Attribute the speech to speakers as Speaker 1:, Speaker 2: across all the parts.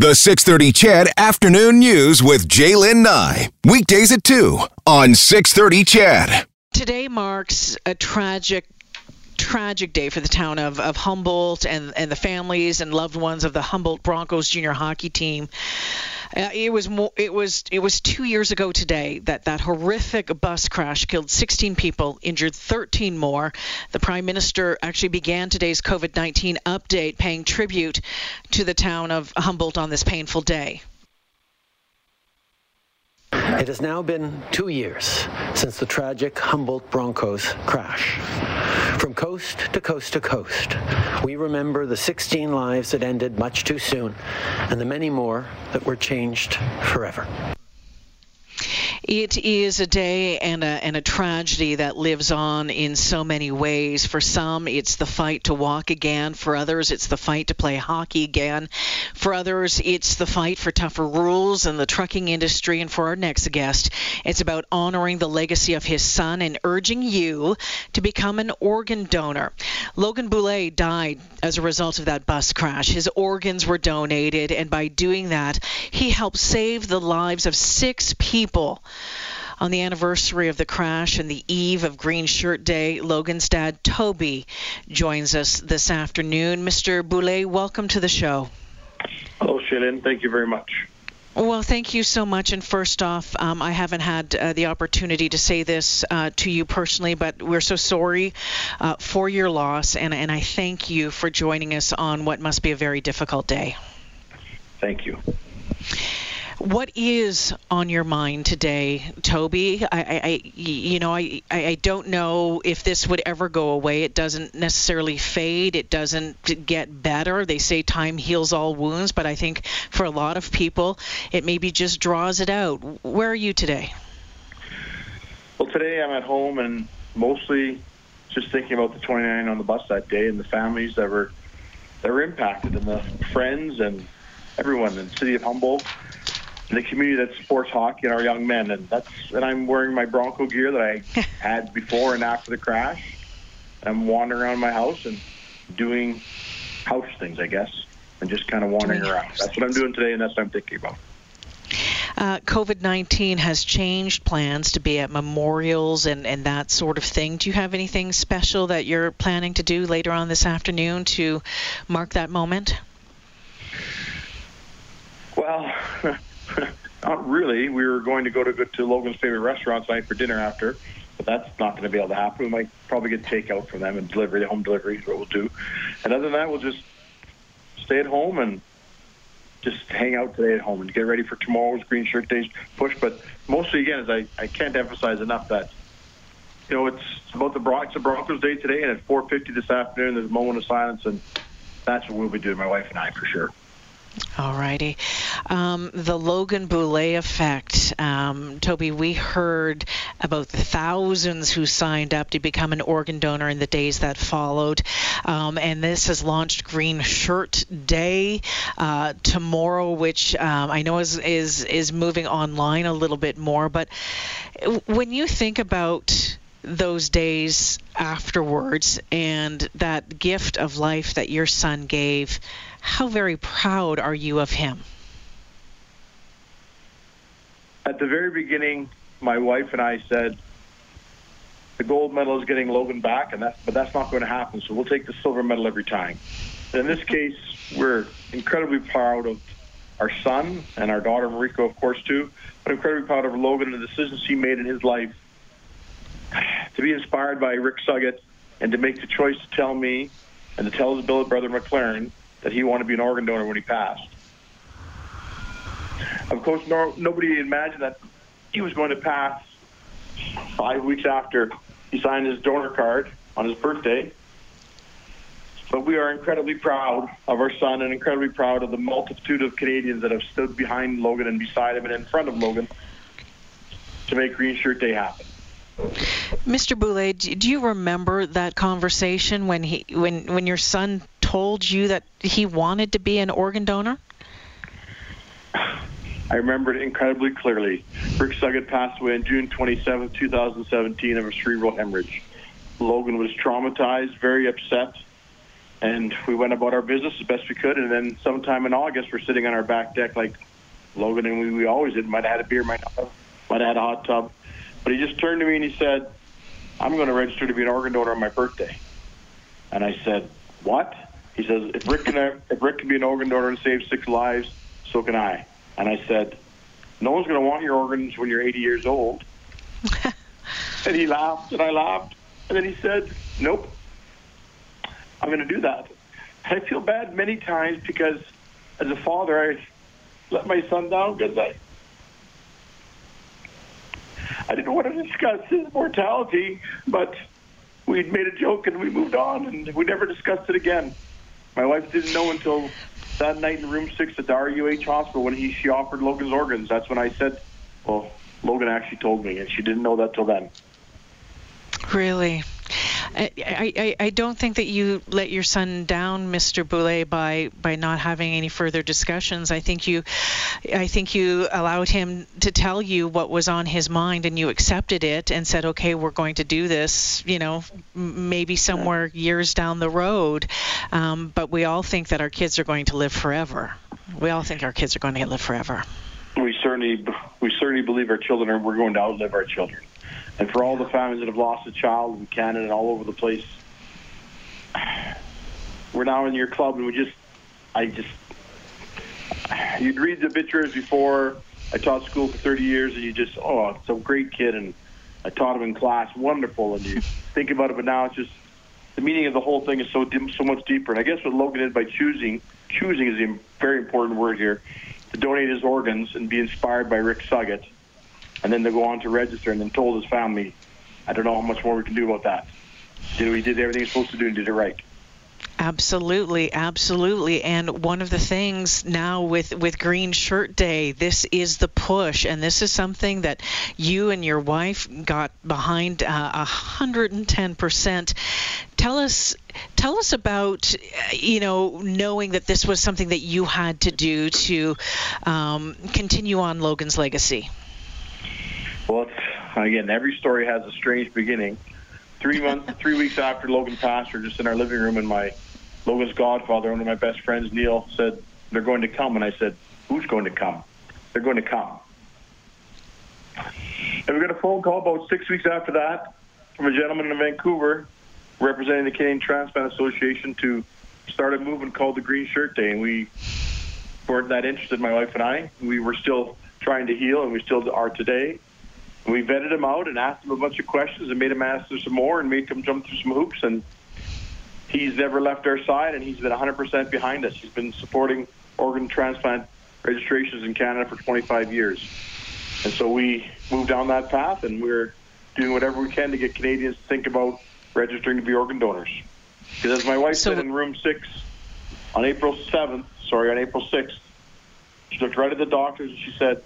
Speaker 1: The 630 CHED Afternoon News with Jaylen Nye. Weekdays at 2 on 630 CHED.
Speaker 2: Today marks a tragic tragic day for the town of, of Humboldt and, and the families and loved ones of the Humboldt Broncos junior hockey team. Uh, it was it was it was two years ago today that that horrific bus crash killed 16 people, injured 13 more. The prime minister actually began today's COVID-19 update, paying tribute to the town of Humboldt on this painful day.
Speaker 3: It has now been two years since the tragic Humboldt Broncos crash. From coast to coast to coast, we remember the 16 lives that ended much too soon and the many more that were changed forever.
Speaker 2: It is a day and a, and a tragedy that lives on in so many ways. For some, it's the fight to walk again. For others, it's the fight to play hockey again. For others, it's the fight for tougher rules in the trucking industry. And for our next guest, it's about honoring the legacy of his son and urging you to become an organ donor. Logan Boulet died as a result of that bus crash. His organs were donated, and by doing that, he helped save the lives of six people. On the anniversary of the crash and the eve of Green Shirt Day, Logan's dad, Toby, joins us this afternoon. Mr. Boulet, welcome to the show.
Speaker 4: Hello, Shannon. Thank you very much.
Speaker 2: Well, thank you so much. And first off, um, I haven't had uh, the opportunity to say this uh, to you personally, but we're so sorry uh, for your loss, and, and I thank you for joining us on what must be a very difficult day.
Speaker 4: Thank you.
Speaker 2: What is on your mind today, Toby? I, I you know, I, I don't know if this would ever go away. It doesn't necessarily fade. It doesn't get better. They say time heals all wounds, but I think for a lot of people, it maybe just draws it out. Where are you today?
Speaker 4: Well, today I'm at home and mostly just thinking about the 29 on the bus that day and the families that were that were impacted and the friends and everyone in the city of Humboldt the community that supports hockey and our young men. And that's and I'm wearing my Bronco gear that I had before and after the crash. I'm wandering around my house and doing house things, I guess, and just kind of wandering doing around. That's what I'm doing today, and that's what I'm thinking about.
Speaker 2: Uh, COVID 19 has changed plans to be at memorials and, and that sort of thing. Do you have anything special that you're planning to do later on this afternoon to mark that moment?
Speaker 4: Well, Not really. We were going to go to to Logan's favorite restaurant tonight for dinner after, but that's not going to be able to happen. We might probably get takeout from them and delivery, home delivery is what we'll do. And other than that, we'll just stay at home and just hang out today at home and get ready for tomorrow's Green Shirt Days push. But mostly, again, is I, I can't emphasize enough that you know it's about the Bron- it's the Broncos Day today, and at 4:50 this afternoon, there's a moment of silence, and that's what we'll be doing, my wife and I, for sure.
Speaker 2: All righty. Um, the Logan Boulet effect. Um, Toby, we heard about the thousands who signed up to become an organ donor in the days that followed. Um, and this has launched Green Shirt Day uh, tomorrow, which um, I know is, is, is moving online a little bit more. But when you think about those days afterwards and that gift of life that your son gave, how very proud are you of him?
Speaker 4: At the very beginning, my wife and I said, the gold medal is getting Logan back, and that's, but that's not going to happen. So we'll take the silver medal every time. in this case, we're incredibly proud of our son and our daughter Mariko, of course, too. But incredibly proud of Logan and the decisions he made in his life to be inspired by Rick Suggitt and to make the choice to tell me and to tell his brother McLaren that he wanted to be an organ donor when he passed. Of course, no, nobody imagined that he was going to pass five weeks after he signed his donor card on his birthday. But we are incredibly proud of our son and incredibly proud of the multitude of Canadians that have stood behind Logan and beside him and in front of Logan to make Green Shirt Day happen.
Speaker 2: Mr. Boulet, do you remember that conversation when he when when your son told you that he wanted to be an organ donor?
Speaker 4: I remember it incredibly clearly. Rick Suggitt passed away on June 27, 2017, of a cerebral hemorrhage. Logan was traumatized, very upset, and we went about our business as best we could. And then sometime in August, we're sitting on our back deck like Logan and we, we always did. Might have had a beer, might have, might have had a hot tub. But he just turned to me and he said, I'm going to register to be an organ donor on my birthday. And I said, what? He says, if Rick can, if Rick can be an organ donor and save six lives, so can I. And I said, no one's going to want your organs when you're 80 years old. and he laughed and I laughed. And then he said, nope, I'm going to do that. And I feel bad many times because as a father, I let my son down because I I didn't want to discuss his mortality, but we'd made a joke and we moved on and we never discussed it again. My wife didn't know until that night in room six at the RUH hospital when he she offered Logan's organs. That's when I said, "Well, Logan actually told me," and she didn't know that till then.
Speaker 2: Really? I, I, I don't think that you let your son down, Mr. Boulet, by by not having any further discussions. I think you, I think you allowed him to tell you what was on his mind, and you accepted it and said, "Okay, we're going to do this." You know, maybe somewhere years down the road, um, but we all think that our kids are going to live forever. We all think our kids are going to live forever.
Speaker 4: We certainly, we certainly believe our children are. We're going to outlive our children. And for all the families that have lost a child in Canada and all over the place, we're now in your club, and we just, I just, you'd read the obituaries before. I taught school for 30 years, and you just, oh, it's a great kid, and I taught him in class, wonderful, and you think about it, but now it's just the meaning of the whole thing is so dim, so much deeper. And I guess what Logan did by choosing, choosing is a very important word here, to donate his organs and be inspired by Rick Suggitt and then to go on to register and then told his family, I don't know how much more we can do about that. Did we did everything he's supposed to do and did it right.
Speaker 2: Absolutely, absolutely. And one of the things now with with Green Shirt Day, this is the push, and this is something that you and your wife got behind uh, a hundred and ten percent. Tell us, tell us about you know knowing that this was something that you had to do to um, continue on Logan's legacy.
Speaker 4: Again, every story has a strange beginning. Three months, three weeks after Logan passed, we're just in our living room, and my Logan's godfather, one of my best friends, Neil, said they're going to come, and I said, "Who's going to come? They're going to come." And we got a phone call about six weeks after that from a gentleman in Vancouver representing the Canadian Transplant Association to start a movement called the Green Shirt Day, and we weren't that interested, my wife and I. We were still trying to heal, and we still are today. We vetted him out and asked him a bunch of questions and made him answer some more and made him jump through some hoops. And he's never left our side, and he's been 100% behind us. He's been supporting organ transplant registrations in Canada for 25 years. And so we moved down that path, and we're doing whatever we can to get Canadians to think about registering to be organ donors. Because as my wife so, said in room six on April 7th, sorry, on April 6th, she looked right at the doctors and she said,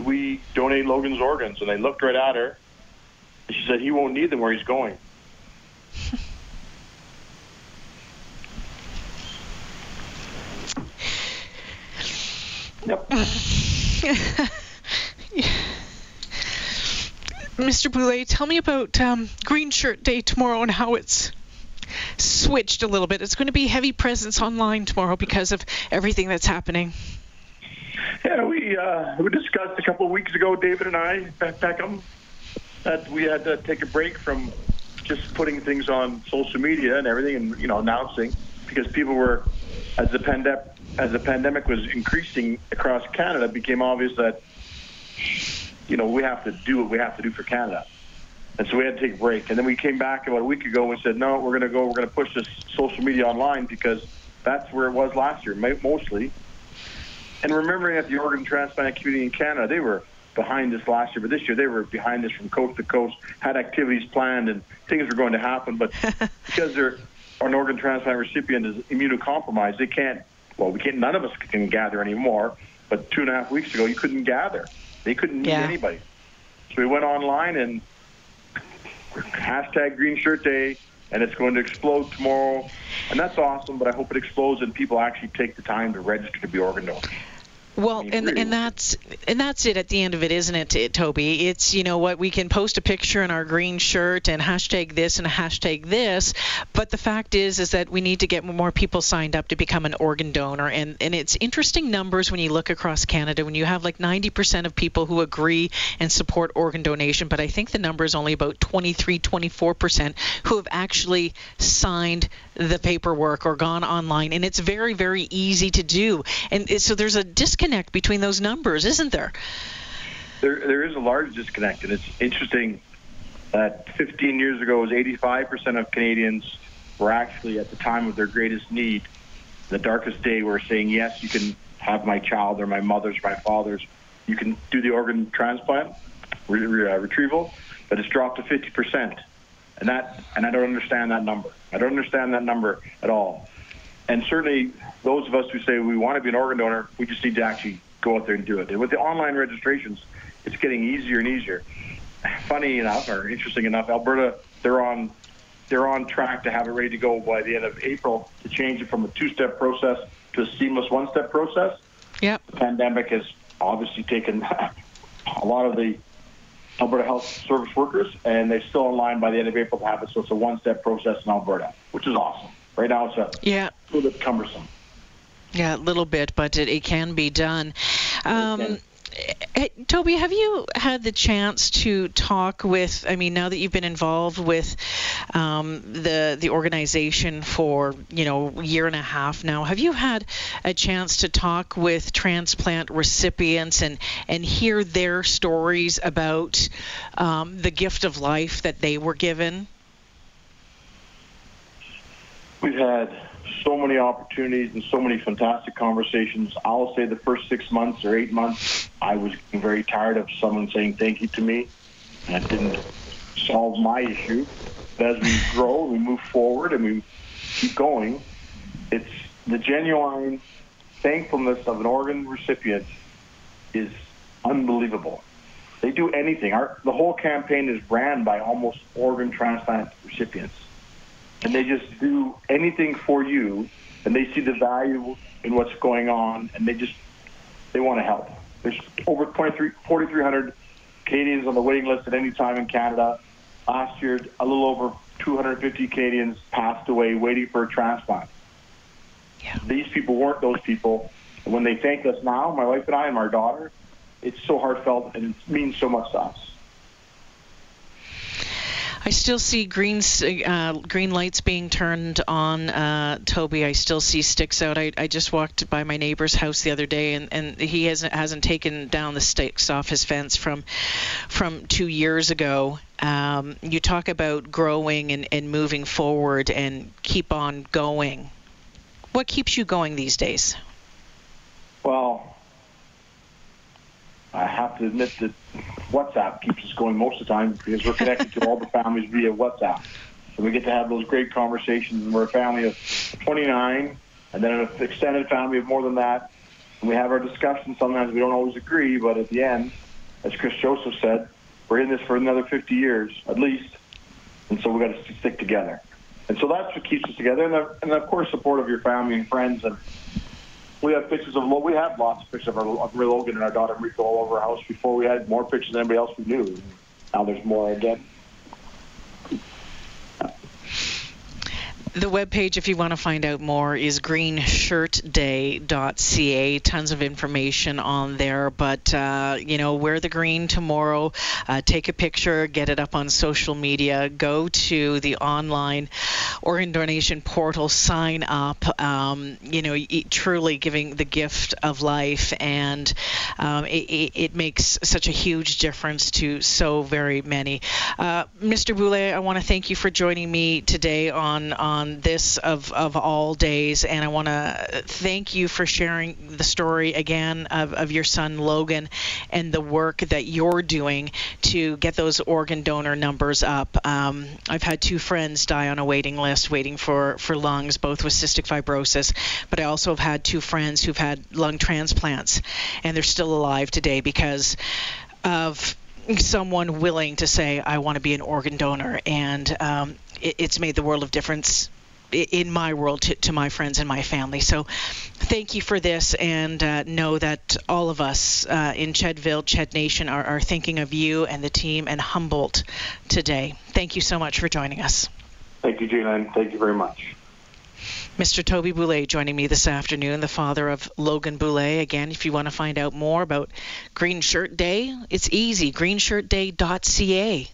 Speaker 4: we donate Logan's organs? And they looked right at her. And she said, he won't need them where he's going. yep.
Speaker 2: Mr. Boulet, tell me about um, Green Shirt Day tomorrow and how it's switched a little bit. It's going to be heavy presence online tomorrow because of everything that's happening.
Speaker 4: Yeah, we uh, we discussed a couple of weeks ago, David and I, Peckham, that we had to take a break from just putting things on social media and everything, and you know, announcing because people were as the pandemic as the pandemic was increasing across Canada, it became obvious that you know we have to do what we have to do for Canada. And so we had to take a break. And then we came back about a week ago and said, no, we're going to go, we're going to push this social media online because that's where it was last year, mostly and remembering that the organ transplant community in Canada, they were behind this last year, but this year they were behind this from coast to coast, had activities planned, and things were going to happen. But because they're an organ transplant recipient is immunocompromised, they can't. Well, we can't. None of us can gather anymore. But two and a half weeks ago, you couldn't gather. They couldn't meet yeah. anybody. So we went online and hashtag Green Shirt Day, and it's going to explode tomorrow. And that's awesome. But I hope it explodes and people actually take the time to register to be organ donors.
Speaker 2: Well, and and that's and that's it at the end of it, isn't it, it, Toby? It's you know what we can post a picture in our green shirt and hashtag this and hashtag this, but the fact is is that we need to get more people signed up to become an organ donor, and and it's interesting numbers when you look across Canada when you have like 90% of people who agree and support organ donation, but I think the number is only about 23, 24% who have actually signed the paperwork or gone online, and it's very very easy to do, and so there's a disconnect between those numbers, isn't there?
Speaker 4: There, there is a large disconnect, and it's interesting that 15 years ago, was 85% of Canadians were actually at the time of their greatest need, the darkest day, were saying, "Yes, you can have my child or my mother's, my father's. You can do the organ transplant, re- re- uh, retrieval." But it's dropped to 50%, and that, and I don't understand that number. I don't understand that number at all. And certainly, those of us who say we want to be an organ donor, we just need to actually go out there and do it. And with the online registrations, it's getting easier and easier. Funny enough, or interesting enough, Alberta they're on they're on track to have it ready to go by the end of April to change it from a two-step process to a seamless one-step process.
Speaker 2: Yep.
Speaker 4: The pandemic has obviously taken a lot of the Alberta Health Service workers, and they're still in line by the end of April to have it. So it's a one-step process in Alberta, which is awesome. Right now, it's a
Speaker 2: yeah.
Speaker 4: little bit cumbersome.
Speaker 2: Yeah, a little bit, but it, it can be done. Um, Toby, have you had the chance to talk with? I mean, now that you've been involved with um, the the organization for you know a year and a half now, have you had a chance to talk with transplant recipients and and hear their stories about um, the gift of life that they were given?
Speaker 4: We've had so many opportunities and so many fantastic conversations. I'll say the first six months or eight months, I was very tired of someone saying thank you to me, and it didn't solve my issue. But as we grow, we move forward, and we keep going. It's the genuine thankfulness of an organ recipient is unbelievable. They do anything. Our, the whole campaign is ran by almost organ transplant recipients and they just do anything for you and they see the value in what's going on and they just they want to help. There's over 23 4300 canadians on the waiting list at any time in canada. Last year a little over 250 canadians passed away waiting for a transplant.
Speaker 2: Yeah.
Speaker 4: these people weren't those people. And when they thank us now my wife and i and our daughter it's so heartfelt and it means so much to us
Speaker 2: I still see green uh, green lights being turned on, uh, Toby. I still see sticks out. I, I just walked by my neighbor's house the other day, and, and he hasn't hasn't taken down the sticks off his fence from from two years ago. Um, you talk about growing and, and moving forward and keep on going. What keeps you going these days?
Speaker 4: Well, I have to admit that WhatsApp keeps us going most of the time because we're connected to all the families via WhatsApp. So we get to have those great conversations. And we're a family of 29, and then an extended family of more than that. And we have our discussions. Sometimes we don't always agree, but at the end, as Chris Joseph said, we're in this for another 50 years at least. And so we got to stick together. And so that's what keeps us together. And, the, and of course, support of your family and friends and we have pictures of we have lots of pictures of, our, of Logan and our daughter Rico all over our house. Before we had more pictures than anybody else we knew. Now there's more again.
Speaker 2: The webpage, if you want to find out more, is greenshirtday.ca. Tons of information on there. But, uh, you know, wear the green tomorrow. Uh, take a picture, get it up on social media. Go to the online organ donation portal, sign up. Um, you know, truly giving the gift of life. And um, it, it, makes such a huge difference to so very many. Uh, Mr. Boulet, I want to thank you for joining me today on, on on this of, of all days. And I want to thank you for sharing the story again of, of your son Logan and the work that you're doing to get those organ donor numbers up. Um, I've had two friends die on a waiting list waiting for, for lungs, both with cystic fibrosis, but I also have had two friends who've had lung transplants and they're still alive today because of someone willing to say, I want to be an organ donor. And um, it, it's made the world of difference in my world to, to, my friends and my family. So thank you for this and uh, know that all of us uh, in Chedville, Ched Nation are, are thinking of you and the team and Humboldt today. Thank you so much for joining us.
Speaker 4: Thank you, Gina, thank you very much.
Speaker 2: Mr. Toby Boulet joining me this afternoon, the father of Logan Boulet. Again, if you want to find out more about Green Shirt Day, it's easy, greenshirtday.ca.